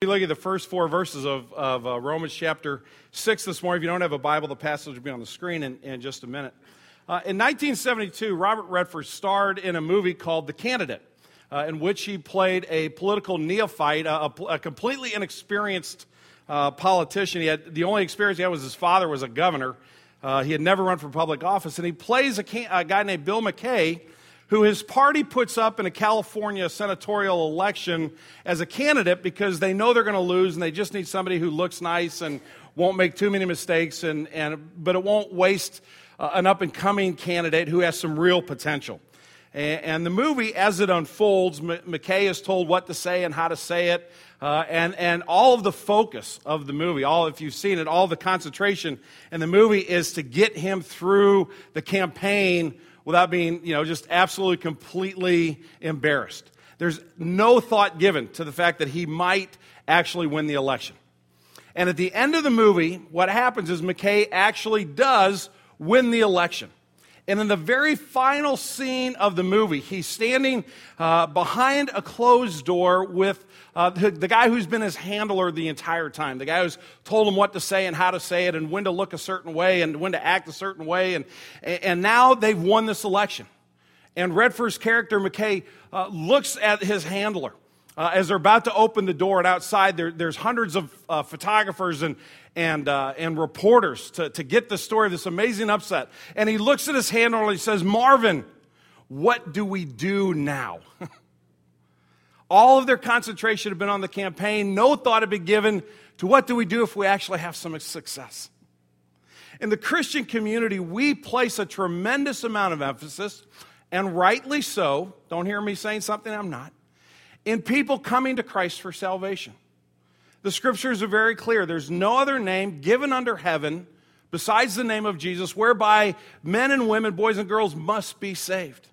We look at the first four verses of, of uh, Romans chapter 6 this morning. If you don't have a Bible, the passage will be on the screen in, in just a minute. Uh, in 1972, Robert Redford starred in a movie called The Candidate, uh, in which he played a political neophyte, a, a completely inexperienced uh, politician. He had, the only experience he had was his father was a governor. Uh, he had never run for public office, and he plays a, can- a guy named Bill McKay who his party puts up in a California senatorial election as a candidate because they know they're going to lose and they just need somebody who looks nice and won't make too many mistakes, and, and, but it won't waste uh, an up and coming candidate who has some real potential. And, and the movie, as it unfolds, M- McKay is told what to say and how to say it. Uh, and, and all of the focus of the movie, all if you've seen it, all the concentration in the movie is to get him through the campaign without being, you know, just absolutely completely embarrassed. There's no thought given to the fact that he might actually win the election. And at the end of the movie, what happens is McKay actually does win the election. And in the very final scene of the movie, he's standing uh, behind a closed door with uh, the, the, guy who's been his handler the entire time, the guy who's told him what to say and how to say it and when to look a certain way and when to act a certain way. And, and now they've won this election. And Redford's character, McKay, uh, looks at his handler. Uh, as they're about to open the door, and outside there, there's hundreds of uh, photographers and, and, uh, and reporters to, to get the story of this amazing upset. And he looks at his handler and he says, Marvin, what do we do now? All of their concentration had been on the campaign. No thought had been given to what do we do if we actually have some success. In the Christian community, we place a tremendous amount of emphasis, and rightly so, don't hear me saying something I'm not, in people coming to Christ for salvation. The scriptures are very clear. There's no other name given under heaven besides the name of Jesus whereby men and women, boys and girls must be saved.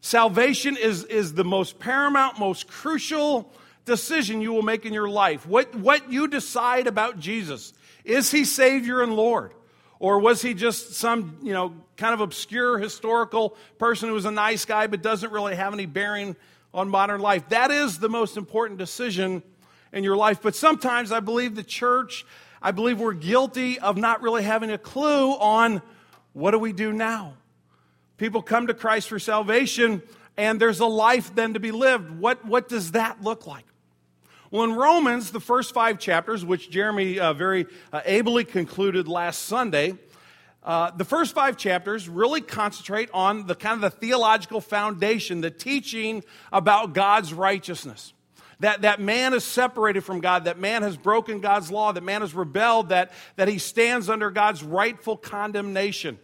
Salvation is, is the most paramount, most crucial decision you will make in your life. What, what you decide about Jesus. Is he Savior and Lord? Or was he just some, you know, kind of obscure historical person who was a nice guy but doesn't really have any bearing on modern life? That is the most important decision in your life. But sometimes I believe the church, I believe we're guilty of not really having a clue on what do we do now? People come to Christ for salvation, and there's a life then to be lived. What, what does that look like? Well, in Romans, the first five chapters, which Jeremy uh, very uh, ably concluded last Sunday, uh, the first five chapters really concentrate on the kind of the theological foundation, the teaching about God's righteousness. That, that man is separated from God, that man has broken God's law, that man has rebelled, that, that he stands under God's rightful condemnation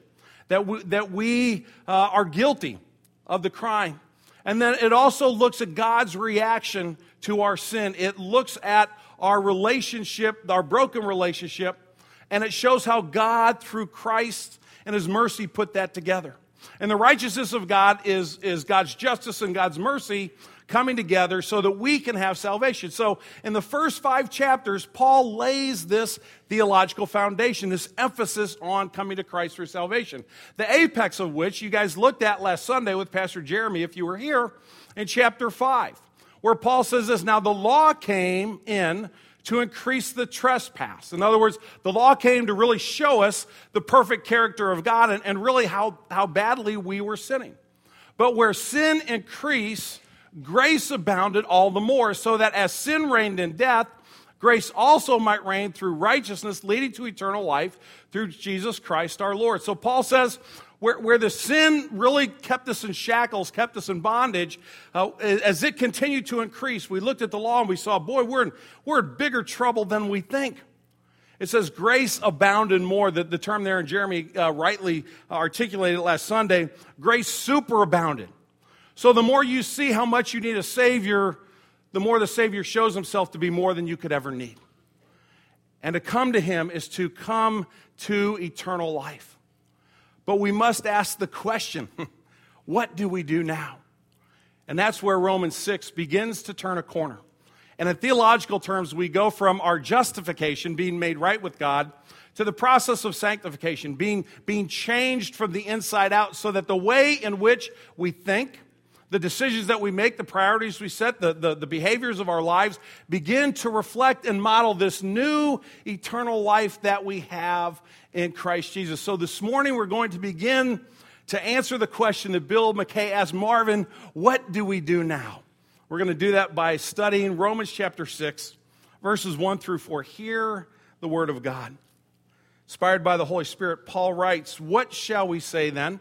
that we, that we uh, are guilty of the crime. And then it also looks at God's reaction to our sin. It looks at our relationship, our broken relationship, and it shows how God, through Christ and His mercy, put that together. And the righteousness of God is, is God's justice and God's mercy coming together so that we can have salvation. So, in the first five chapters, Paul lays this theological foundation, this emphasis on coming to Christ for salvation. The apex of which you guys looked at last Sunday with Pastor Jeremy, if you were here, in chapter 5, where Paul says this Now, the law came in to increase the trespass. In other words, the law came to really show us the perfect character of God and, and really how, how badly we were sinning. But where sin increased, grace abounded all the more, so that as sin reigned in death, grace also might reign through righteousness, leading to eternal life through Jesus Christ our Lord. So Paul says, where, where the sin really kept us in shackles, kept us in bondage, uh, as it continued to increase, we looked at the law and we saw, boy, we're in, we're in bigger trouble than we think. It says grace abounded more. The, the term there in Jeremy uh, rightly articulated last Sunday. Grace superabounded. So the more you see how much you need a Savior, the more the Savior shows himself to be more than you could ever need. And to come to him is to come to eternal life. But we must ask the question what do we do now? And that's where Romans 6 begins to turn a corner. And in theological terms, we go from our justification, being made right with God, to the process of sanctification, being, being changed from the inside out, so that the way in which we think, the decisions that we make, the priorities we set, the, the, the, behaviors of our lives begin to reflect and model this new eternal life that we have in Christ Jesus. So this morning we're going to begin to answer the question that Bill McKay asked Marvin what do we do now? We're going to do that by studying Romans chapter 6, verses 1 through 4. Hear the word of God. Inspired by the Holy Spirit, Paul writes, What shall we say then?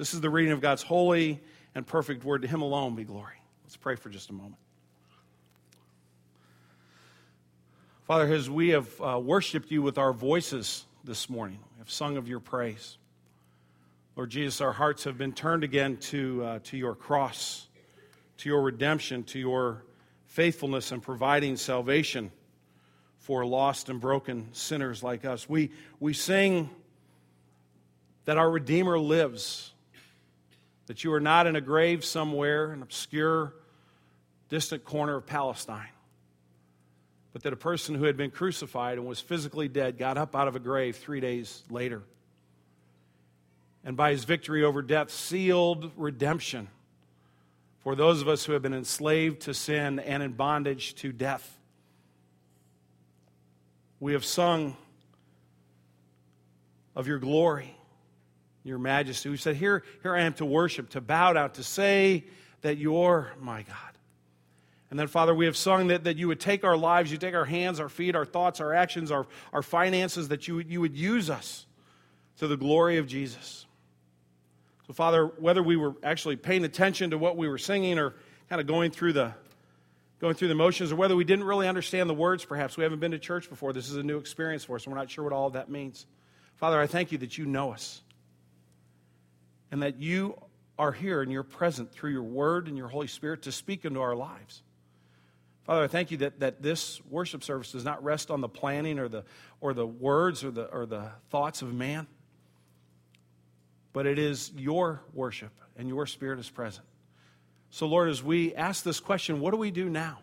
This is the reading of God's holy and perfect word. To him alone be glory. Let's pray for just a moment. Father, as we have uh, worshiped you with our voices this morning, we have sung of your praise. Lord Jesus, our hearts have been turned again to, uh, to your cross, to your redemption, to your faithfulness in providing salvation for lost and broken sinners like us. We, we sing that our Redeemer lives that you are not in a grave somewhere, an obscure, distant corner of Palestine, but that a person who had been crucified and was physically dead got up out of a grave three days later. And by his victory over death, sealed redemption for those of us who have been enslaved to sin and in bondage to death. We have sung of your glory your majesty. We said, here, here I am to worship, to bow down, to say that you're my God. And then, Father, we have sung that, that you would take our lives, you take our hands, our feet, our thoughts, our actions, our, our finances, that you, you would use us to the glory of Jesus. So, Father, whether we were actually paying attention to what we were singing or kind of going through the going through the motions, or whether we didn't really understand the words, perhaps we haven't been to church before. This is a new experience for us, and we're not sure what all of that means. Father, I thank you that you know us and that you are here and you're present through your word and your Holy Spirit to speak into our lives. Father, I thank you that, that this worship service does not rest on the planning or the, or the words or the, or the thoughts of man, but it is your worship and your spirit is present. So, Lord, as we ask this question, what do we do now?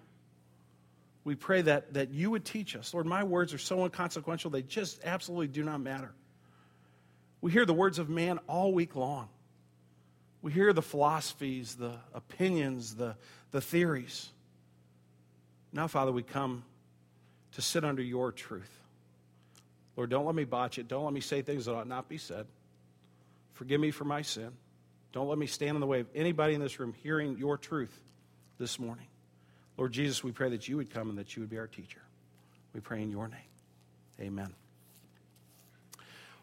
We pray that, that you would teach us. Lord, my words are so inconsequential, they just absolutely do not matter. We hear the words of man all week long. We hear the philosophies, the opinions, the, the theories. Now, Father, we come to sit under your truth. Lord, don't let me botch it. Don't let me say things that ought not be said. Forgive me for my sin. Don't let me stand in the way of anybody in this room hearing your truth this morning. Lord Jesus, we pray that you would come and that you would be our teacher. We pray in your name. Amen.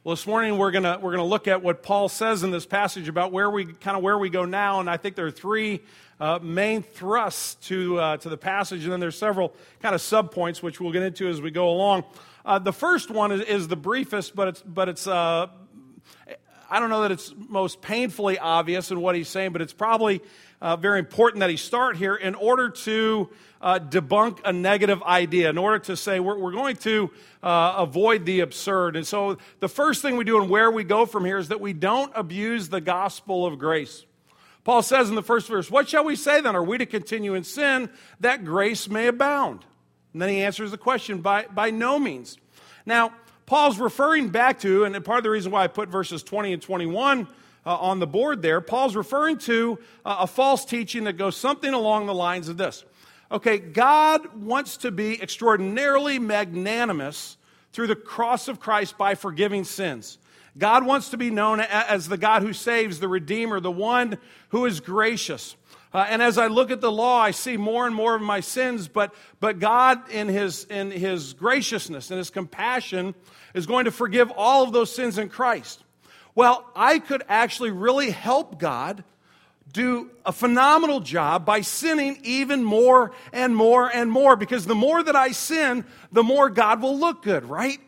Well, this morning we're gonna we're gonna look at what Paul says in this passage about where we kind of where we go now, and I think there are three uh, main thrusts to, uh, to the passage, and then there's several kind of subpoints which we'll get into as we go along. Uh, the first one is, is, the briefest, but it's, but it's uh, I don't know that it's most painfully obvious in what he's saying, but it's probably uh, very important that he start here in order to uh, debunk a negative idea, in order to say we're, we're going to uh, avoid the absurd. And so the first thing we do and where we go from here is that we don't abuse the gospel of grace. Paul says in the first verse, What shall we say then? Are we to continue in sin that grace may abound? And then he answers the question by, by no means. Now, Paul's referring back to, and part of the reason why I put verses 20 and 21 uh, on the board there, Paul's referring to uh, a false teaching that goes something along the lines of this. Okay, God wants to be extraordinarily magnanimous through the cross of Christ by forgiving sins. God wants to be known as the God who saves, the Redeemer, the one who is gracious. Uh, and as I look at the law, I see more and more of my sins, but, but God, in his, in his graciousness and His compassion, is going to forgive all of those sins in Christ. Well, I could actually really help God do a phenomenal job by sinning even more and more and more because the more that I sin, the more God will look good, right?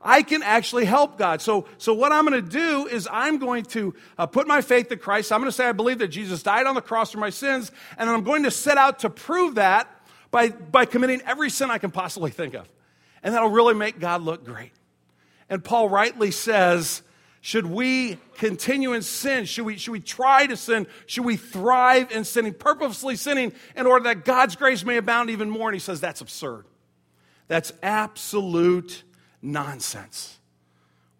I can actually help God. So, so what I'm going to do is I'm going to uh, put my faith in Christ. I'm going to say I believe that Jesus died on the cross for my sins, and I'm going to set out to prove that by, by committing every sin I can possibly think of. And that'll really make God look great. And Paul rightly says, should we continue in sin? Should we, should we try to sin? Should we thrive in sinning, purposely sinning, in order that God's grace may abound even more? And he says that's absurd. That's absolute nonsense.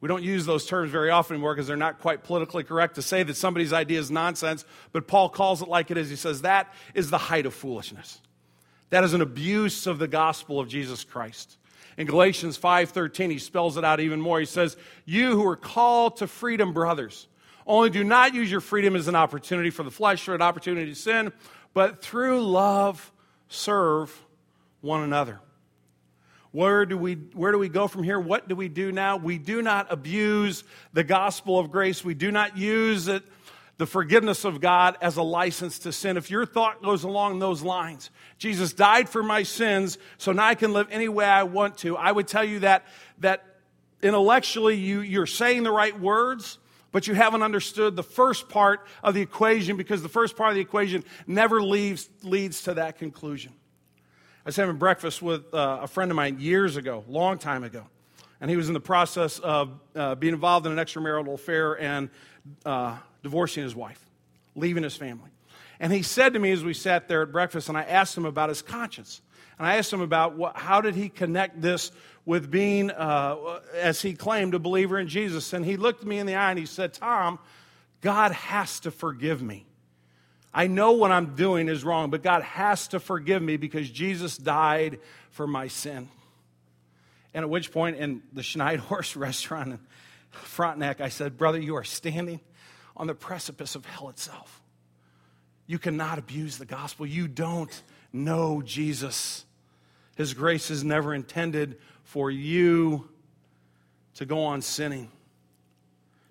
We don't use those terms very often anymore because they're not quite politically correct to say that somebody's idea is nonsense, but Paul calls it like it is. He says that is the height of foolishness. That is an abuse of the gospel of Jesus Christ. In Galatians 5:13, he spells it out even more. He says, "You who are called to freedom, brothers, only do not use your freedom as an opportunity for the flesh or an opportunity to sin, but through love serve one another." Where do, we, where do we go from here? What do we do now? We do not abuse the gospel of grace. We do not use it, the forgiveness of God as a license to sin. If your thought goes along those lines, Jesus died for my sins, so now I can live any way I want to, I would tell you that, that intellectually you, you're saying the right words, but you haven't understood the first part of the equation because the first part of the equation never leaves, leads to that conclusion. I was having breakfast with uh, a friend of mine years ago, long time ago, and he was in the process of uh, being involved in an extramarital affair and uh, divorcing his wife, leaving his family. And he said to me as we sat there at breakfast, and I asked him about his conscience. And I asked him about what, how did he connect this with being, uh, as he claimed, a believer in Jesus. And he looked me in the eye and he said, Tom, God has to forgive me. I know what I'm doing is wrong, but God has to forgive me because Jesus died for my sin. And at which point, in the Schneithorst restaurant in Frontenac, I said, Brother, you are standing on the precipice of hell itself. You cannot abuse the gospel. You don't know Jesus. His grace is never intended for you to go on sinning.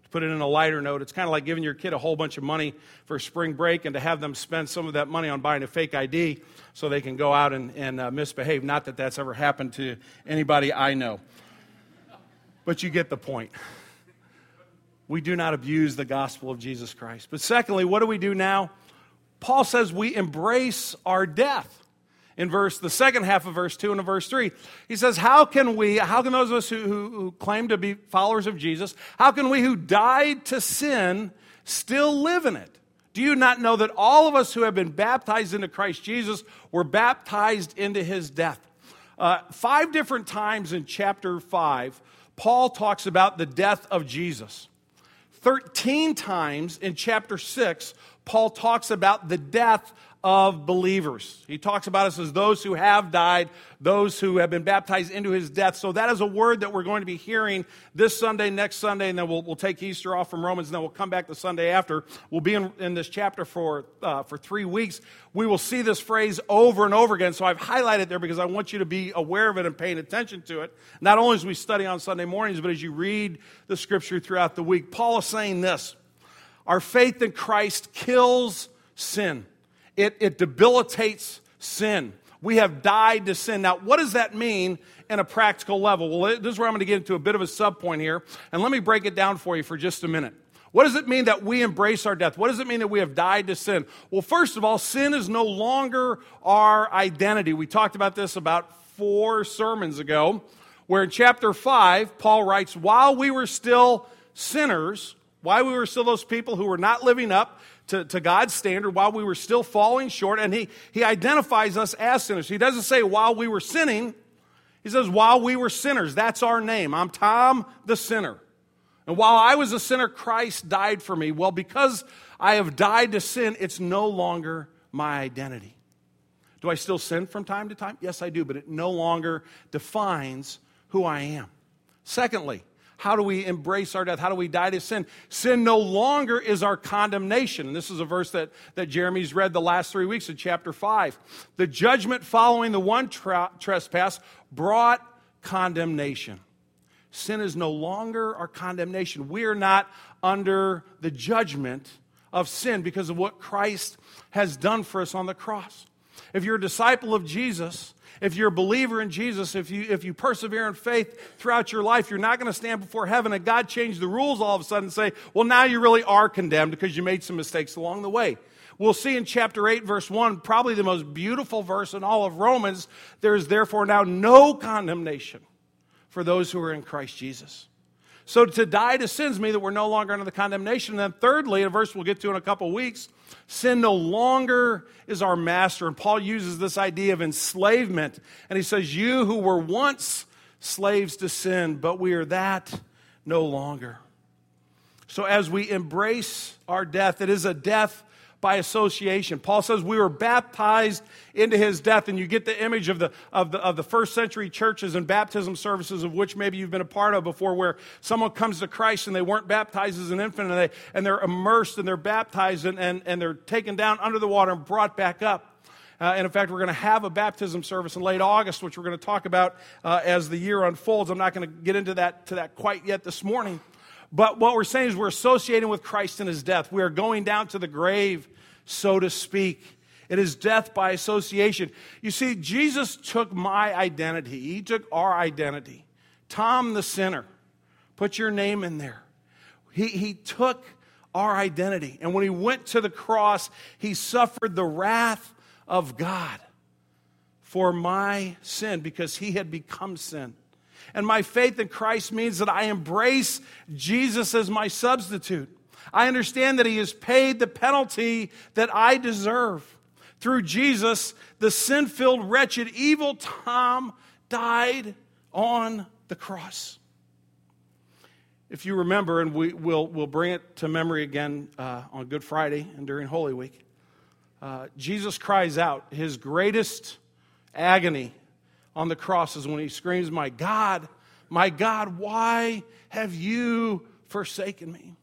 To put it in a lighter note, it's kind of like giving your kid a whole bunch of money for spring break and to have them spend some of that money on buying a fake ID so they can go out and, and uh, misbehave. Not that that's ever happened to anybody I know. But you get the point. We do not abuse the gospel of Jesus Christ. But secondly, what do we do now? Paul says we embrace our death in verse the second half of verse 2 and verse 3 he says how can we how can those of us who, who, who, claim to be followers of jesus how can we who died to sin still live in it? Do you not know that all of us who have been baptized into christ jesus were baptized into his death? Uh, five different times in chapter 5 paul talks about the death of jesus. 13 times in chapter 6 paul talks about the death of believers. He talks about us as those who have died, those who have been baptized into his death. So that is a word that we're going to be hearing this Sunday, next Sunday, and then we'll, we'll take Easter off from Romans, and then we'll come back the Sunday after. We'll be in, in this chapter for, uh, for three weeks. We will see this phrase over and over again. So I've highlighted there because I want you to be aware of it and paying attention to it. Not only as we study on Sunday mornings, but as you read the scripture throughout the week. Paul is saying this Our faith in Christ kills sin it, it debilitates sin. We have died to sin. Now, what does that mean in a practical level? Well, this is where I'm going to get into a bit of a subpoint here, and let me break it down for you for just a minute. What does it mean that we embrace our death? What does it mean that we have died to sin? Well, first of all, sin is no longer our identity. We talked about this about four sermons ago, where in chapter 5, Paul writes, While we were still sinners, while we were still those people who were not living up to, to God's standard while we were still falling short, and he, he identifies us as sinners. He doesn't say while we were sinning, he says while we were sinners. That's our name. I'm Tom the sinner. And while I was a sinner, Christ died for me. Well, because I have died to sin, it's no longer my identity. Do I still sin from time to time? Yes, I do, but it no longer defines who I am. Secondly, how do we embrace our death? How do we die to sin? Sin no longer is our condemnation. And this is a verse that, that Jeremy's read the last three weeks of chapter 5. The judgment following the one tra- trespass brought condemnation. Sin is no longer our condemnation. We are not under the judgment of sin because of what Christ has done for us on the cross. If you're a disciple of Jesus, if you're a believer in Jesus, if you, if you persevere in faith throughout your life, you're not going to stand before heaven and God change the rules all of a sudden and say, well, now you really are condemned because you made some mistakes along the way. We'll see in chapter 8, verse 1, probably the most beautiful verse in all of Romans there is therefore now no condemnation for those who are in Christ Jesus. So to die to sins means that we're no longer under the condemnation. And then thirdly, a verse we'll get to in a couple weeks, sin no longer is our master. And Paul uses this idea of enslavement. And he says, You who were once slaves to sin, but we are that no longer. So as we embrace our death, it is a death by association. Paul says we were baptized into his death, and you get the image of the, of the, of the first century churches and baptism services of which maybe you've been a part of before, where someone comes to Christ and they weren't baptized as an infant, and, they, and they're immersed and they're baptized and, and, and they're taken down under the water and brought back up. Uh, and in fact, we're going to have a baptism service in late August, which we're going to talk about uh, as the year unfolds. I'm not going to get into that to that quite yet this morning. But what we're saying is we're associating with Christ in his death. We are going down to the grave, so to speak. It is death by association. You see, Jesus took my identity, he took our identity. Tom the sinner, put your name in there. He, he took our identity. And when he went to the cross, he suffered the wrath of God for my sin because he had become sin. And my faith in Christ means that I embrace Jesus as my substitute. I understand that He has paid the penalty that I deserve. Through Jesus, the sin filled, wretched, evil Tom died on the cross. If you remember, and we, will we'll bring it to memory again uh, on Good Friday and during Holy Week, uh, Jesus cries out his greatest agony on the cross is when he screams, My God, my God, why have you forsaken me?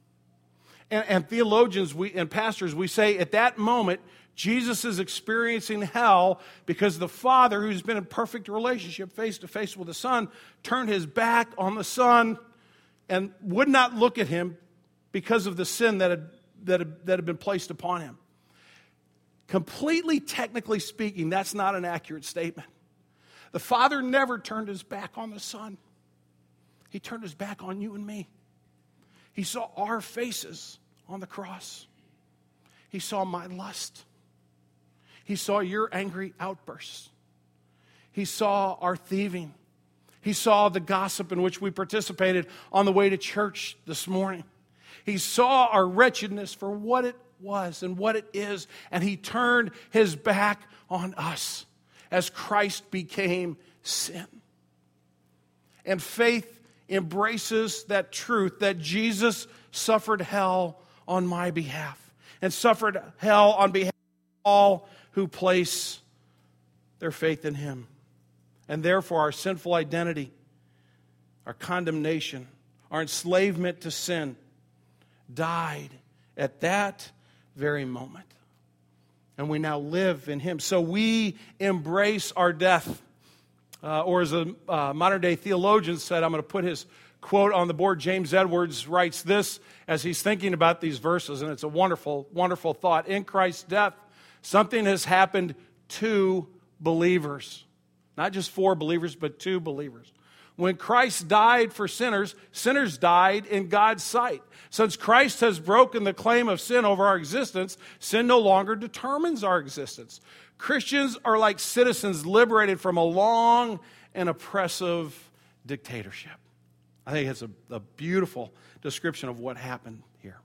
And, and theologians we, and pastors, we say at that moment, Jesus is experiencing hell because the Father, who's been in perfect relationship face to face with the Son, turned his back on the Son and would not look at him because of the sin that had, that had, that had been placed upon him. Completely technically speaking, that's not an accurate statement. The Father never turned his back on the Son, he turned his back on you and me. He saw our faces on the cross, he saw my lust, he saw your angry outbursts, he saw our thieving. He saw the gossip in which we participated on the way to church this morning. He saw our wretchedness for what it was and what it is, and he turned his back on us as Christ became sin. And faith embraces that truth that Jesus suffered hell on my behalf and suffered hell on behalf of all who place their faith in him. And therefore, our sinful identity, our condemnation, our enslavement to sin died at that very moment and we now live in him. So we embrace our death. Uh, or as a uh, modern day theologian said, I'm going to put his quote on the board. James Edwards writes this as he's thinking about these verses, and it's a wonderful, wonderful thought. In Christ's death, something has happened to believers. Not just for believers, but to believers. When Christ died for sinners, sinners died in God's sight. Since Christ has broken the claim of sin over our existence, sin no longer determines our existence. Christians are like citizens liberated from a long and oppressive dictatorship. I think it's a, a beautiful description of what happened here.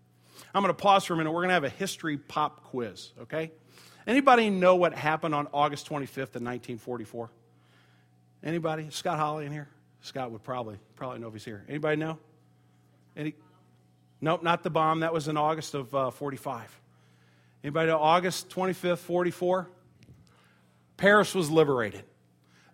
I'm going to pause for a minute. We're going to have a history pop quiz, okay? Anybody know what happened on August 25th of 1944? Anybody? Scott Holly in here? Scott would probably probably know if he's here. Anybody know? Any? Nope, not the bomb. That was in August of uh, 45. Anybody know August 25th, 44? Paris was liberated.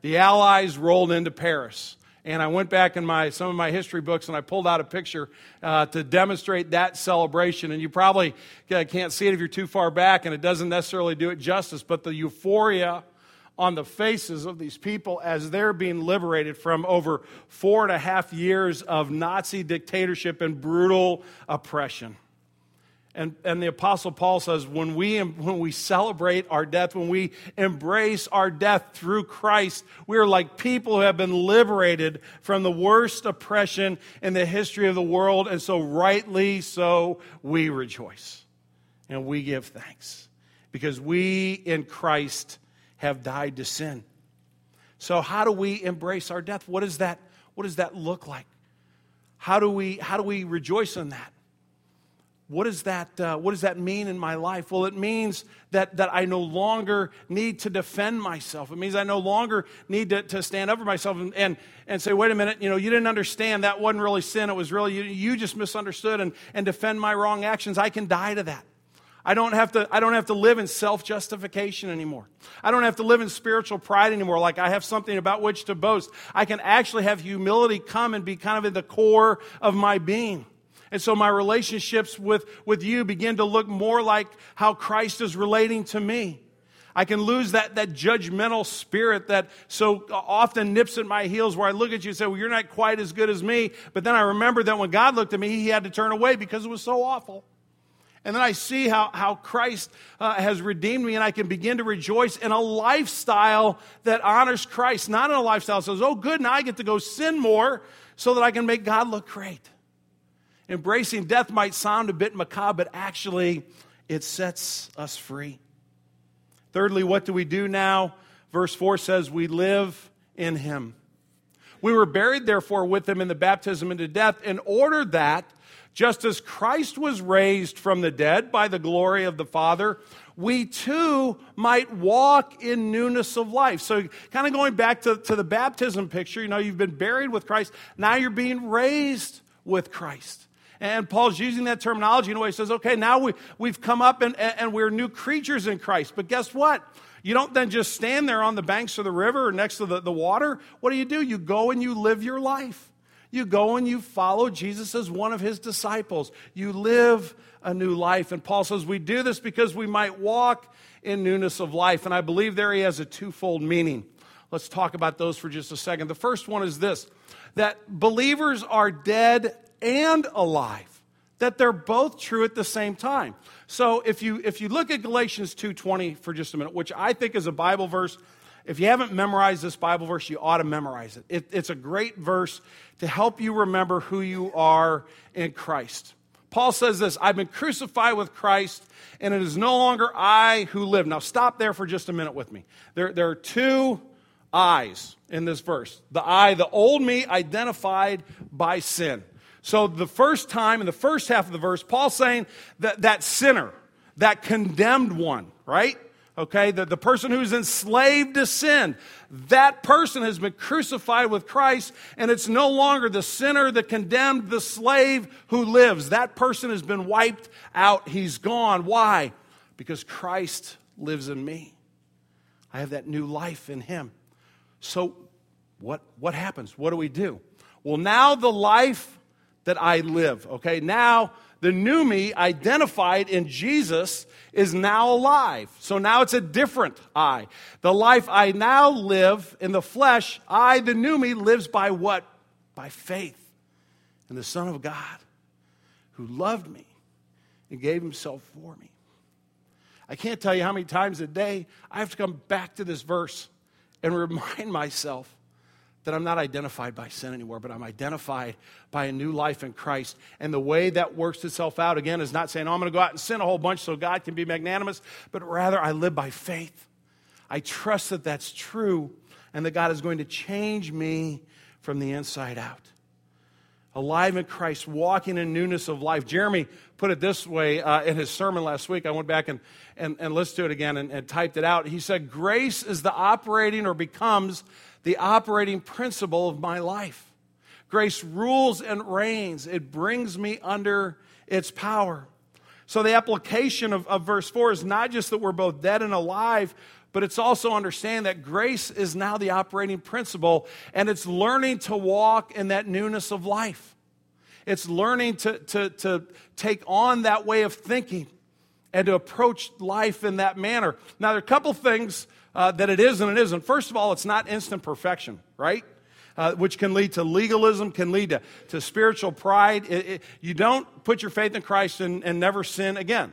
The Allies rolled into Paris. And I went back in my, some of my history books and I pulled out a picture uh, to demonstrate that celebration. And you probably uh, can't see it if you're too far back, and it doesn't necessarily do it justice, but the euphoria on the faces of these people as they're being liberated from over four and a half years of Nazi dictatorship and brutal oppression. And, and the Apostle Paul says, when we, when we celebrate our death, when we embrace our death through Christ, we are like people who have been liberated from the worst oppression in the history of the world. And so, rightly so, we rejoice and we give thanks because we in Christ have died to sin. So, how do we embrace our death? What, is that, what does that look like? How do we, how do we rejoice in that? What does, that, uh, what does that mean in my life? Well, it means that, that I no longer need to defend myself. It means I no longer need to, to stand up for myself and, and, and say, wait a minute, you know, you didn't understand. That wasn't really sin. It was really, you, you just misunderstood and, and defend my wrong actions. I can die to that. I don't have to, I don't have to live in self justification anymore. I don't have to live in spiritual pride anymore, like I have something about which to boast. I can actually have humility come and be kind of in the core of my being. And so my relationships with, with you begin to look more like how Christ is relating to me. I can lose that, that judgmental spirit that so often nips at my heels where I look at you and say, Well, you're not quite as good as me. But then I remember that when God looked at me, he had to turn away because it was so awful. And then I see how, how Christ uh, has redeemed me, and I can begin to rejoice in a lifestyle that honors Christ, not in a lifestyle that says, Oh, good, now I get to go sin more so that I can make God look great. Embracing death might sound a bit macabre, but actually, it sets us free. Thirdly, what do we do now? Verse 4 says, We live in him. We were buried, therefore, with him in the baptism into death, in order that, just as Christ was raised from the dead by the glory of the Father, we too might walk in newness of life. So, kind of going back to, to the baptism picture, you know, you've been buried with Christ, now you're being raised with Christ. And Paul's using that terminology in a way. He says, okay, now we, we've come up and, and we're new creatures in Christ. But guess what? You don't then just stand there on the banks of the river or next to the, the water. What do you do? You go and you live your life. You go and you follow Jesus as one of his disciples. You live a new life. And Paul says, we do this because we might walk in newness of life. And I believe there he has a twofold meaning. Let's talk about those for just a second. The first one is this that believers are dead and alive that they're both true at the same time. So if you if you look at galatians 2.20 for just a minute which i think is a bible verse if you haven't memorized this bible verse you ought to memorize it. it it's a great verse to help you remember who you are in christ. Paul says this i've been crucified with christ and it is no longer i who live. Now stop there for just a minute with me. There, there are two eyes in this verse. The eye the old me identified by sin so, the first time in the first half of the verse, Paul's saying that that sinner, that condemned one, right? Okay, the, the person who's enslaved to sin, that person has been crucified with Christ, and it's no longer the sinner, the condemned, the slave who lives. That person has been wiped out. He's gone. Why? Because Christ lives in me. I have that new life in him. So, what, what happens? What do we do? Well, now the life that I live. Okay, now the new me identified in Jesus is now alive. So now it's a different I. The life I now live in the flesh, I, the new me, lives by what? By faith in the Son of God who loved me and gave himself for me. I can't tell you how many times a day I have to come back to this verse and remind myself that I'm not identified by sin anymore, but I'm identified by a new life in Christ. And the way that works itself out, again, is not saying, oh, I'm going to go out and sin a whole bunch so God can be magnanimous, but rather I live by faith. I trust that that's true and that God is going to change me from the inside out. Alive in Christ, walking in newness of life. Jeremy put it this way uh, in his sermon last week. I went back and, and, and listened to it again and, and typed it out. He said, Grace is the operating or becomes the operating principle of my life. Grace rules and reigns, it brings me under its power. So, the application of, of verse 4 is not just that we're both dead and alive, but it's also understanding that grace is now the operating principle, and it's learning to walk in that newness of life. It's learning to, to, to take on that way of thinking and to approach life in that manner. Now, there are a couple things uh, that it is and it isn't. First of all, it's not instant perfection, right? uh, which can lead to legalism, can lead to, to spiritual pride. It, it, you don't put your faith in Christ and, and never sin again.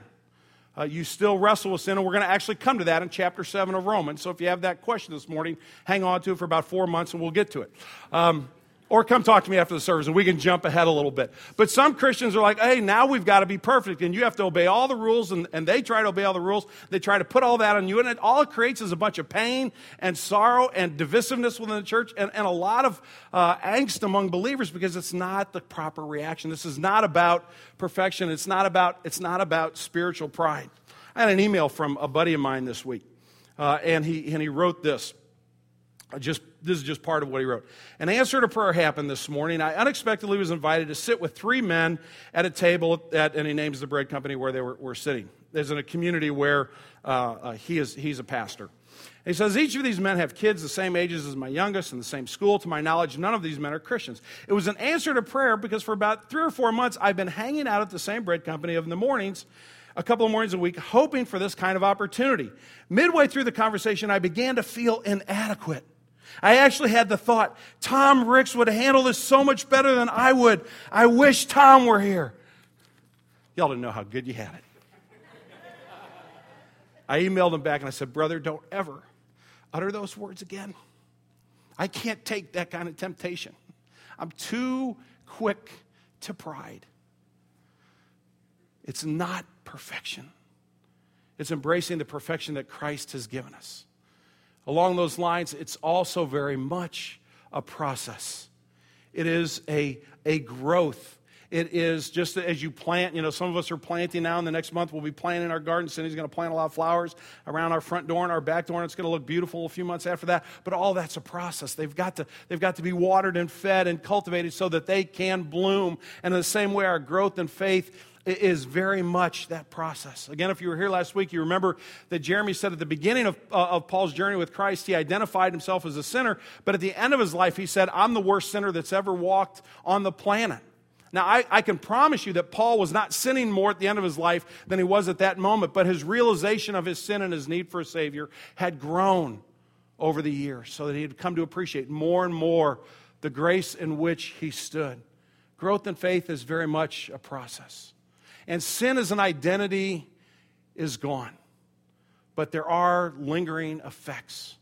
Uh, you still wrestle with sin, and we're going to actually come to that in chapter 7 of Romans. So if you have that question this morning, hang on to it for about four months and we'll get to it. Um, or come talk to me after the service and we can jump ahead a little bit. But some Christians are like, hey, now we've got to be perfect and you have to obey all the rules, and, and they try to obey all the rules. They try to put all that on you, and it, all it creates is a bunch of pain and sorrow and divisiveness within the church and, and a lot of uh, angst among believers because it's not the proper reaction. This is not about perfection, it's not about, it's not about spiritual pride. I had an email from a buddy of mine this week, uh, and, he, and he wrote this just this is just part of what he wrote. An answer to prayer happened this morning. I unexpectedly was invited to sit with three men at a table at, and he names the bread company where they were, were sitting. There's in a community where uh, uh, he is, he's a pastor. He says, Each of these men have kids the same ages as my youngest in the same school. To my knowledge, none of these men are Christians. It was an answer to prayer because for about three or four months, I've been hanging out at the same bread company of in the mornings, a couple of mornings a week, hoping for this kind of opportunity. Midway through the conversation, I began to feel inadequate. I actually had the thought, Tom Ricks would handle this so much better than I would. I wish Tom were here. Y'all didn't know how good you had it. I emailed him back and I said, Brother, don't ever utter those words again. I can't take that kind of temptation. I'm too quick to pride. It's not perfection, it's embracing the perfection that Christ has given us. Along those lines, it's also very much a process. It is a, a growth. It is just as you plant, you know, some of us are planting now, and the next month we'll be planting our garden. Cindy's going to plant a lot of flowers around our front door and our back door, and it's going to look beautiful a few months after that. But all that's a process. They've got to, they've got to be watered and fed and cultivated so that they can bloom. And in the same way, our growth and faith is very much that process. Again, if you were here last week, you remember that Jeremy said at the beginning of, uh, of Paul's journey with Christ, he identified himself as a sinner, but at the end of his life, he said, I'm the worst sinner that's ever walked on the planet. Now, I, I, can promise you that Paul was not sinning more at the end of his life than he was at that moment, but his realization of his sin and his need for a Savior had grown over the years so that he had come to appreciate more and more the grace in which he stood. Growth in faith is very much a process. And sin as an identity is gone. But there are lingering effects.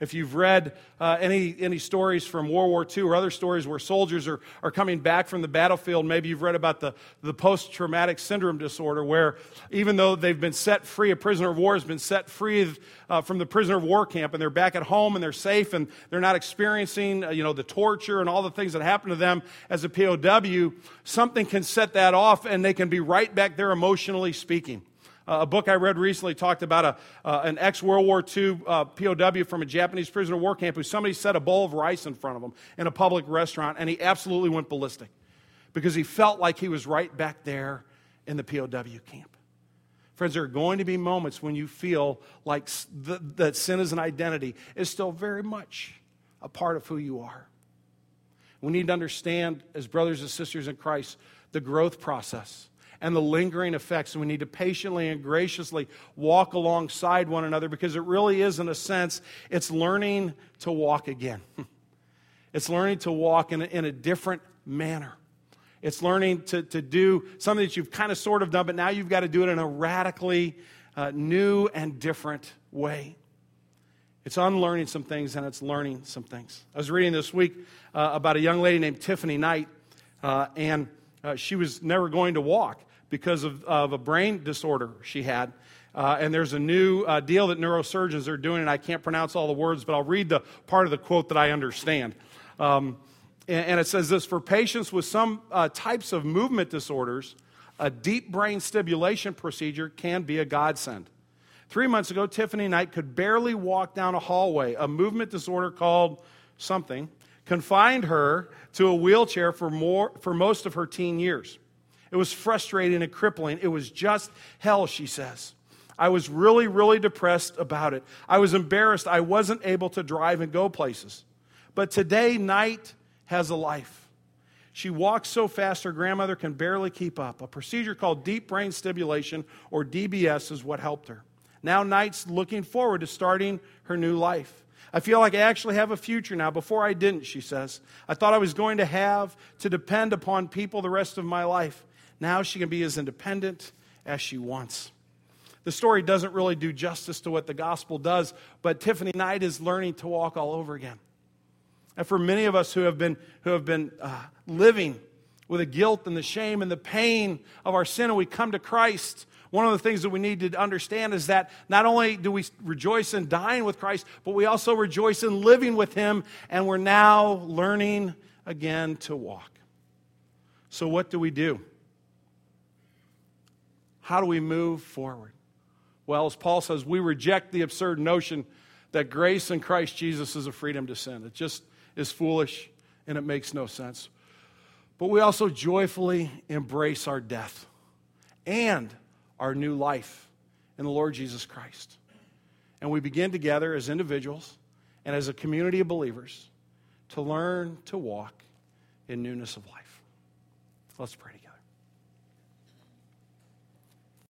If you've read uh, any, any stories from World War II or other stories where soldiers are, are coming back from the battlefield, maybe you've read about the, the post traumatic syndrome disorder, where even though they've been set free, a prisoner of war has been set free uh, from the prisoner of war camp, and they're back at home and they're safe and they're not experiencing uh, you know, the torture and all the things that happen to them as a POW, something can set that off and they can be right back there emotionally speaking. Uh, a book I read recently talked about a, uh, an ex World War II uh, POW from a Japanese prisoner of war camp who somebody set a bowl of rice in front of him in a public restaurant, and he absolutely went ballistic because he felt like he was right back there in the POW camp. Friends, there are going to be moments when you feel like th- that sin as an identity is still very much a part of who you are. We need to understand, as brothers and sisters in Christ, the growth process and the lingering effects. And we need to patiently and graciously walk alongside one another because it really is, in a sense, it's learning to walk again. it's learning to walk in a, in a different manner. It's learning to, to do something that you've kind of sort of done, but now you've got to do it in a radically uh, new and different way. It's unlearning some things and it's learning some things. I was reading this week uh, about a young lady named Tiffany Knight, uh, and uh, she was never going to walk because of, of a brain disorder she had. Uh, and there's a new uh, deal that neurosurgeons are doing, and I can't pronounce all the words, but I'll read the part of the quote that I understand. Um, and, and, it says this For patients with some uh, types of movement disorders, a deep brain stimulation procedure can be a godsend. Three months ago, Tiffany Knight could barely walk down a hallway. A movement disorder called something confined her to a wheelchair for, more, for most of her teen years. It was frustrating and crippling. It was just hell, she says. I was really, really depressed about it. I was embarrassed. I wasn't able to drive and go places. But today, Knight has a life. She walks so fast her grandmother can barely keep up. A procedure called deep brain stimulation, or DBS, is what helped her. Now, Knight's looking forward to starting her new life. I feel like I actually have a future now. Before I didn't, she says. I thought I was going to have to depend upon people the rest of my life. Now she can be as independent as she wants. The story doesn't really do justice to what the gospel does, but Tiffany Knight is learning to walk all over again. And for many of us who have been, who have been uh, living with the guilt and the shame and the pain of our sin, and we come to Christ, one of the things that we need to understand is that not only do we rejoice in dying with Christ, but we also rejoice in living with Him, and we're now learning again to walk. So, what do we do? How do we move forward? Well, as Paul says, we reject the absurd notion that grace in Christ Jesus is a freedom to sin. It just is foolish and it makes no sense. But we also joyfully embrace our death and our new life in the Lord Jesus Christ. And we begin together as individuals and as a community of believers to learn to walk in newness of life. Let's pray.